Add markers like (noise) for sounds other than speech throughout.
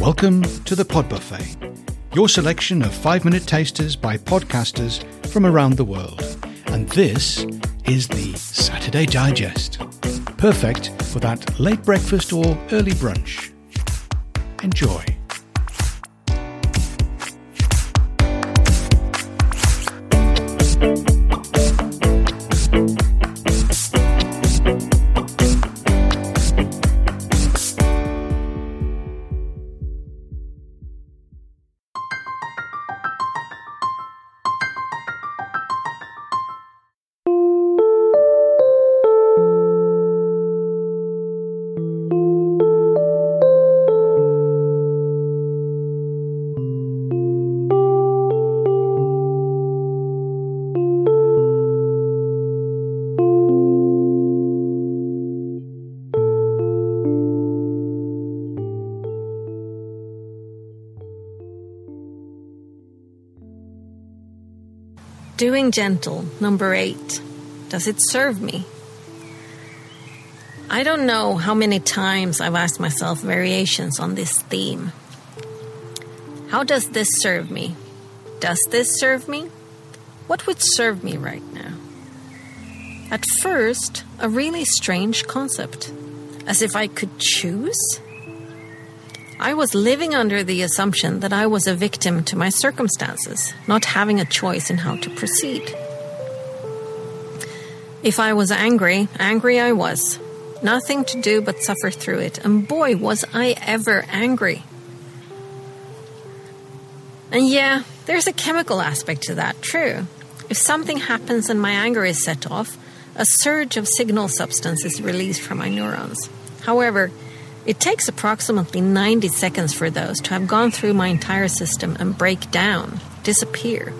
Welcome to the Pod Buffet, your selection of five minute tasters by podcasters from around the world. And this is the Saturday Digest. Perfect for that late breakfast or early brunch. Enjoy. Doing gentle, number eight. Does it serve me? I don't know how many times I've asked myself variations on this theme. How does this serve me? Does this serve me? What would serve me right now? At first, a really strange concept, as if I could choose I was living under the assumption that I was a victim to my circumstances, not having a choice in how to proceed. If I was angry, angry I was. Nothing to do but suffer through it, and boy, was I ever angry. And yeah, there's a chemical aspect to that, true. If something happens and my anger is set off, a surge of signal substance is released from my neurons. However, it takes approximately 90 seconds for those to have gone through my entire system and break down, disappear.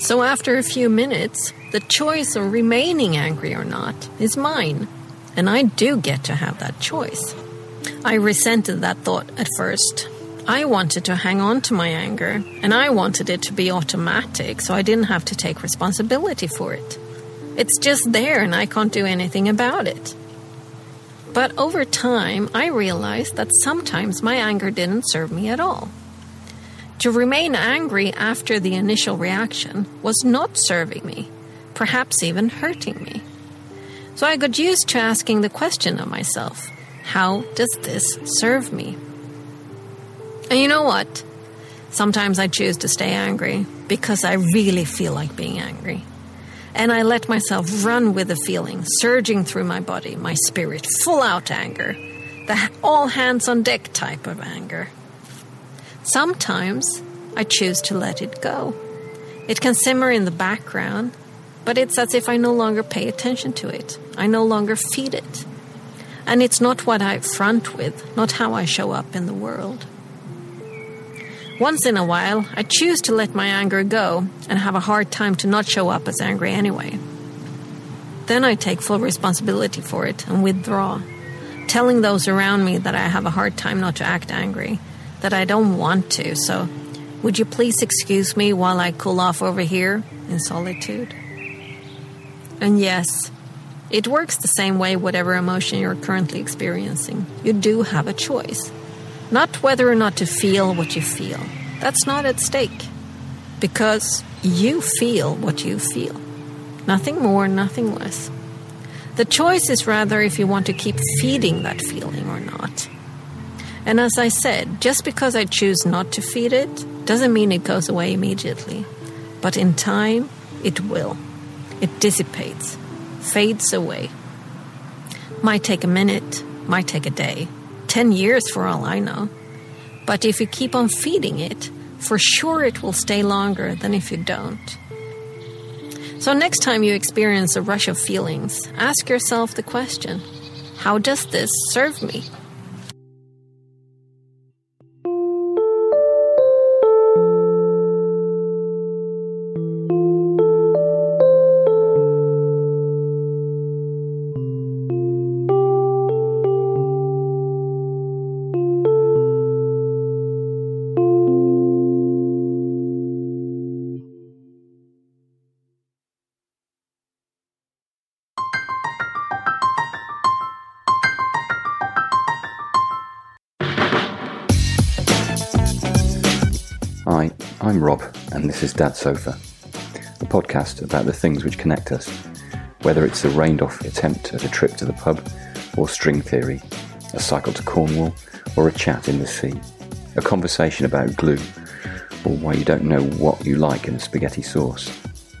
So, after a few minutes, the choice of remaining angry or not is mine, and I do get to have that choice. I resented that thought at first. I wanted to hang on to my anger, and I wanted it to be automatic so I didn't have to take responsibility for it. It's just there, and I can't do anything about it. But over time, I realized that sometimes my anger didn't serve me at all. To remain angry after the initial reaction was not serving me, perhaps even hurting me. So I got used to asking the question of myself how does this serve me? And you know what? Sometimes I choose to stay angry because I really feel like being angry and I let myself run with the feeling surging through my body, my spirit, full out anger, the all hands on deck type of anger. Sometimes I choose to let it go. It can simmer in the background, but it's as if I no longer pay attention to it. I no longer feed it. And it's not what I front with, not how I show up in the world. Once in a while, I choose to let my anger go and have a hard time to not show up as angry anyway. Then I take full responsibility for it and withdraw, telling those around me that I have a hard time not to act angry, that I don't want to, so would you please excuse me while I cool off over here in solitude? And yes, it works the same way, whatever emotion you're currently experiencing. You do have a choice. Not whether or not to feel what you feel. That's not at stake. Because you feel what you feel. Nothing more, nothing less. The choice is rather if you want to keep feeding that feeling or not. And as I said, just because I choose not to feed it doesn't mean it goes away immediately. But in time, it will. It dissipates, fades away. Might take a minute, might take a day, 10 years for all I know. But if you keep on feeding it, for sure it will stay longer than if you don't. So, next time you experience a rush of feelings, ask yourself the question How does this serve me? I'm Rob, and this is Dad Sofa, a podcast about the things which connect us, whether it's a rained off attempt at a trip to the pub, or string theory, a cycle to Cornwall, or a chat in the sea, a conversation about glue, or why you don't know what you like in a spaghetti sauce.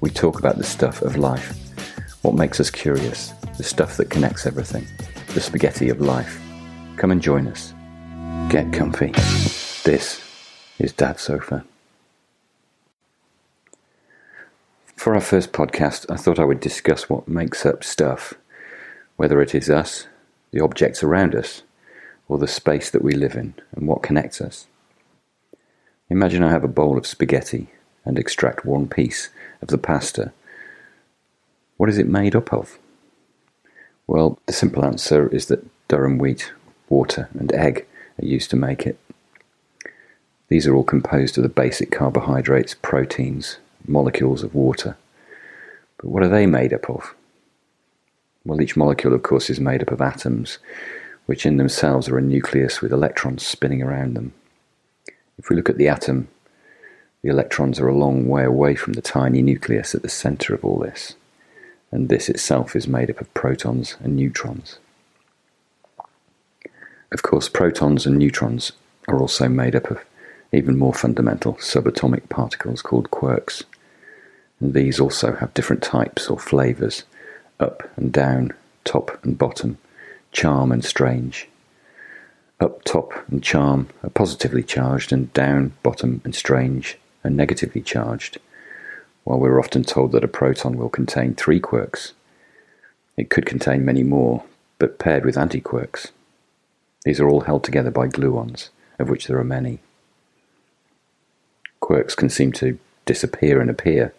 We talk about the stuff of life, what makes us curious, the stuff that connects everything, the spaghetti of life. Come and join us. Get comfy. This is Dad Sofa. For our first podcast, I thought I would discuss what makes up stuff, whether it is us, the objects around us, or the space that we live in, and what connects us. Imagine I have a bowl of spaghetti and extract one piece of the pasta. What is it made up of? Well, the simple answer is that durum wheat, water, and egg are used to make it. These are all composed of the basic carbohydrates, proteins, molecules of water. But what are they made up of? Well, each molecule, of course, is made up of atoms, which in themselves are a nucleus with electrons spinning around them. If we look at the atom, the electrons are a long way away from the tiny nucleus at the centre of all this, and this itself is made up of protons and neutrons. Of course, protons and neutrons are also made up of even more fundamental subatomic particles called quarks. These also have different types or flavours up and down, top and bottom, charm and strange. Up, top, and charm are positively charged, and down, bottom, and strange are negatively charged, while we're often told that a proton will contain three quarks. It could contain many more, but paired with antiquarks. These are all held together by gluons, of which there are many. Quarks can seem to disappear and appear,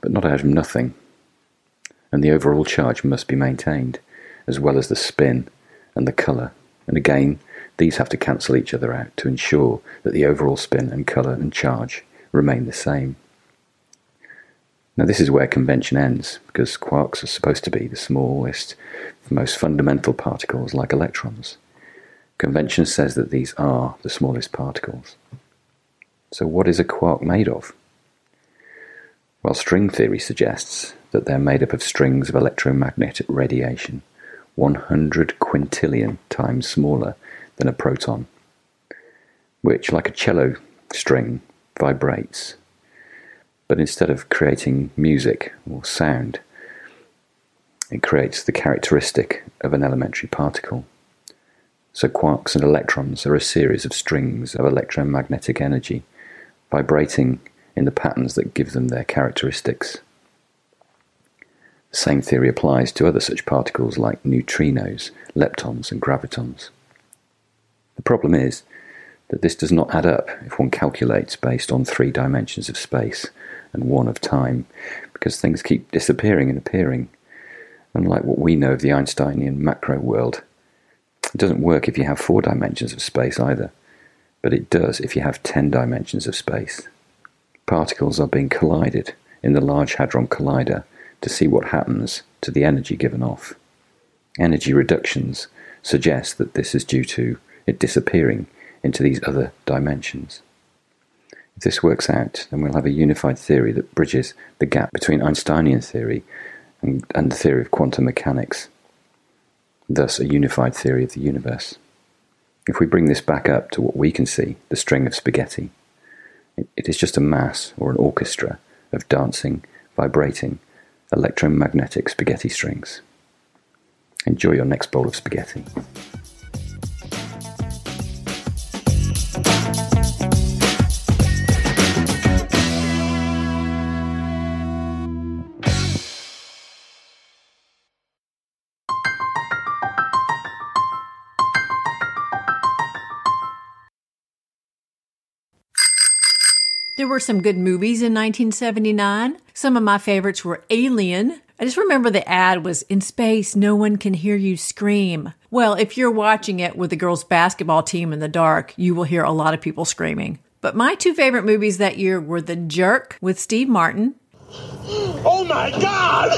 but not out of nothing, and the overall charge must be maintained, as well as the spin and the colour, and again, these have to cancel each other out to ensure that the overall spin and colour and charge remain the same. Now, this is where convention ends, because quarks are supposed to be the smallest, most fundamental particles like electrons. Convention says that these are the smallest particles. So, what is a quark made of? Well, string theory suggests that they're made up of strings of electromagnetic radiation 100 quintillion times smaller than a proton, which, like a cello string, vibrates. But instead of creating music or sound, it creates the characteristic of an elementary particle. So, quarks and electrons are a series of strings of electromagnetic energy vibrating in the patterns that give them their characteristics. The same theory applies to other such particles like neutrinos, leptons, and gravitons. The problem is that this does not add up if one calculates based on three dimensions of space and one of time, because things keep disappearing and appearing. Unlike what we know of the Einsteinian macro world, it doesn't work if you have four dimensions of space either but it does if you have 10 dimensions of space. Particles are being collided in the Large Hadron Collider to see what happens to the energy given off. Energy reductions suggest that this is due to it disappearing into these other dimensions. If this works out, then we'll have a unified theory that bridges the gap between Einsteinian theory and, and the theory of quantum mechanics, thus, a unified theory of the universe. If we bring this back up to what we can see, the string of spaghetti, it is just a mass or an orchestra of dancing, vibrating, electromagnetic spaghetti strings. Enjoy your next bowl of spaghetti. There were some good movies in 1979. Some of my favorites were Alien. I just remember the ad was In space, no one can hear you scream. Well, if you're watching it with the girls' basketball team in the dark, you will hear a lot of people screaming. But my two favorite movies that year were The Jerk with Steve Martin. Oh my God!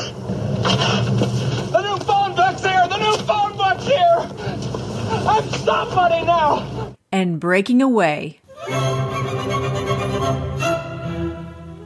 The new phone book's here! The new phone book's here! I'm somebody now! And Breaking Away.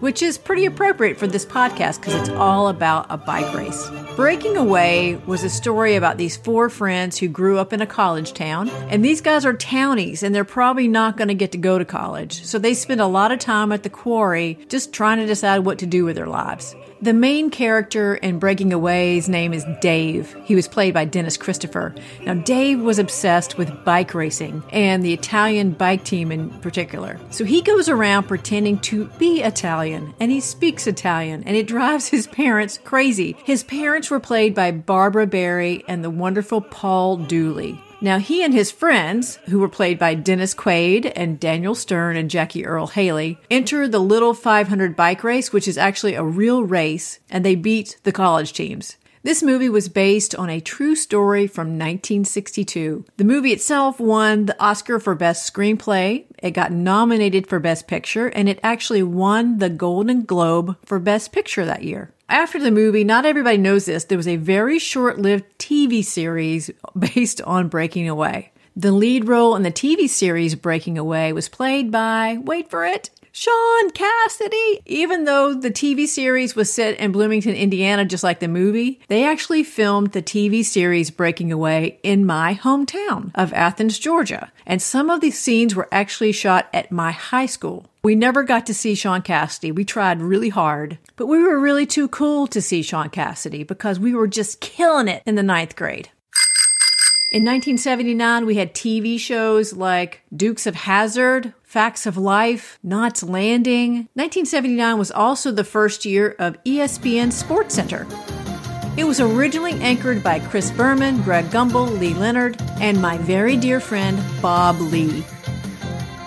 Which is pretty appropriate for this podcast because it's all about a bike race. Breaking Away was a story about these four friends who grew up in a college town, and these guys are townies and they're probably not going to get to go to college. So they spend a lot of time at the quarry just trying to decide what to do with their lives. The main character in Breaking Away's name is Dave. He was played by Dennis Christopher. Now, Dave was obsessed with bike racing and the Italian bike team in particular. So he goes around pretending to be Italian and he speaks Italian and it drives his parents crazy. His parents were played by Barbara Barrie and the wonderful Paul Dooley. Now, he and his friends, who were played by Dennis Quaid and Daniel Stern and Jackie Earle Haley, enter the Little 500 bike race, which is actually a real race, and they beat the college teams. This movie was based on a true story from 1962. The movie itself won the Oscar for Best Screenplay. It got nominated for Best Picture, and it actually won the Golden Globe for Best Picture that year. After the movie, not everybody knows this, there was a very short lived TV series (laughs) based on Breaking Away. The lead role in the TV series Breaking Away was played by, wait for it, Shaun Cassidy. Even though the TV series was set in Bloomington, Indiana, just like the movie, they actually filmed the TV series Breaking Away in my hometown of Athens, Georgia. And some of these scenes were actually shot at my high school. We never got to see Shaun Cassidy. We tried really hard, but we were really too cool to see Shaun Cassidy because we were just killing it in the ninth grade. In 1979, we had TV shows like Dukes of Hazzard, Facts of Life, Knots Landing. 1979 was also the first year of ESPN Sports Center. It was originally anchored by Chris Berman, Greg Gumbel, Lee Leonard, and my very dear friend Bob Ley.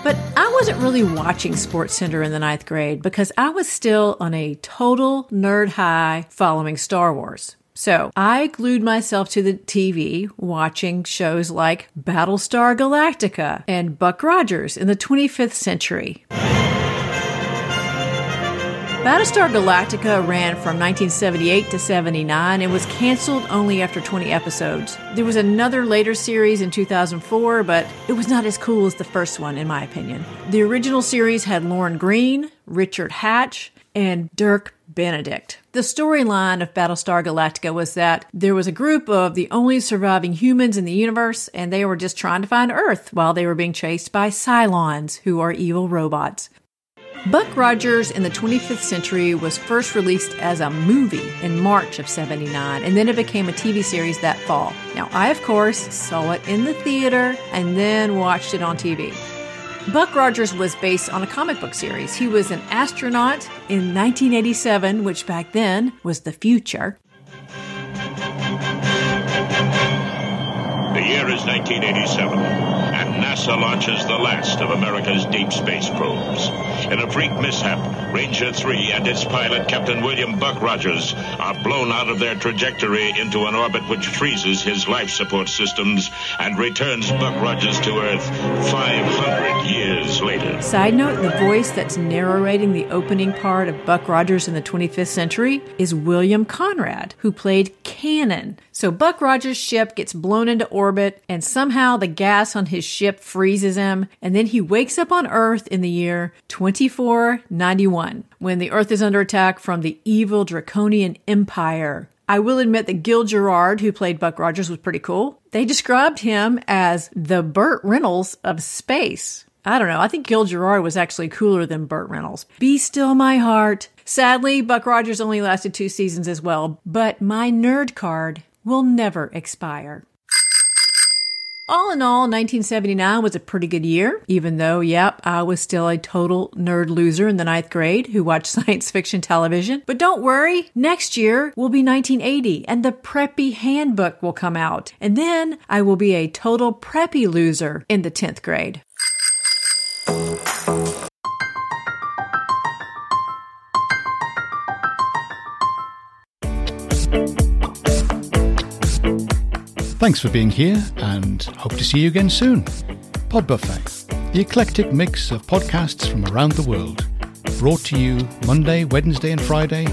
But I wasn't really watching Sports Center in the ninth grade because I was still on a total nerd high following Star Wars. So I glued myself to the TV watching shows like Battlestar Galactica and Buck Rogers in the 25th century. Battlestar Galactica ran from 1978 to 79 and was canceled only after 20 episodes. There was another later series in 2004, but it was not as cool as the first one, in my opinion. The original series had Lorne Greene, Richard Hatch, and Dirk Benedict. The storyline of Battlestar Galactica was that there was a group of the only surviving humans in the universe, and they were just trying to find Earth while they were being chased by Cylons, who are evil robots. Buck Rogers in the 25th Century was first released as a movie in March of 79, and then it became a TV series that fall. Now, I, of course, saw it in the theater and then watched it on TV. Buck Rogers was based on a comic book series. He was an astronaut in 1987, which back then was the future. The year is 1987, and NASA launches the last of America's deep space probes. In a freak mishap, Ranger 3 and its pilot, Captain William Buck Rogers, are blown out of their trajectory into an orbit which freezes his life support systems and returns Buck Rogers to Earth 500 years later. Side note the voice that's narrating the opening part of Buck Rogers in the 25th century is William Conrad, who played Cannon. So Buck Rogers' ship gets blown into orbit, and somehow the gas on his ship freezes him, and then he wakes up on Earth in the year 2491, when the Earth is under attack from the evil Draconian Empire. I will admit that Gil Gerard, who played Buck Rogers, was pretty cool. They described him as the Burt Reynolds of space. I don't know. I think Gil Gerard was actually cooler than Burt Reynolds. Be still my heart. Sadly, Buck Rogers only lasted two seasons as well, but my nerd card will never expire. All in all, 1979 was a pretty good year, even though, yep, I was still a total nerd loser in the ninth grade who watched (laughs) science fiction television. But don't worry, next year will be 1980 and the Preppy Handbook will come out. And then I will be a total preppy loser in the 10th grade. Thanks for being here and hope to see you again soon. Pod Buffet, the eclectic mix of podcasts from around the world, brought to you Monday, Wednesday, and Friday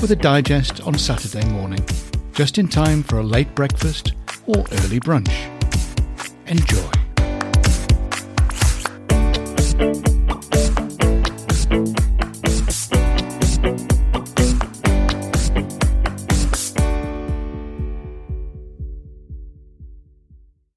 with a digest on Saturday morning, just in time for a late breakfast or early brunch. Enjoy.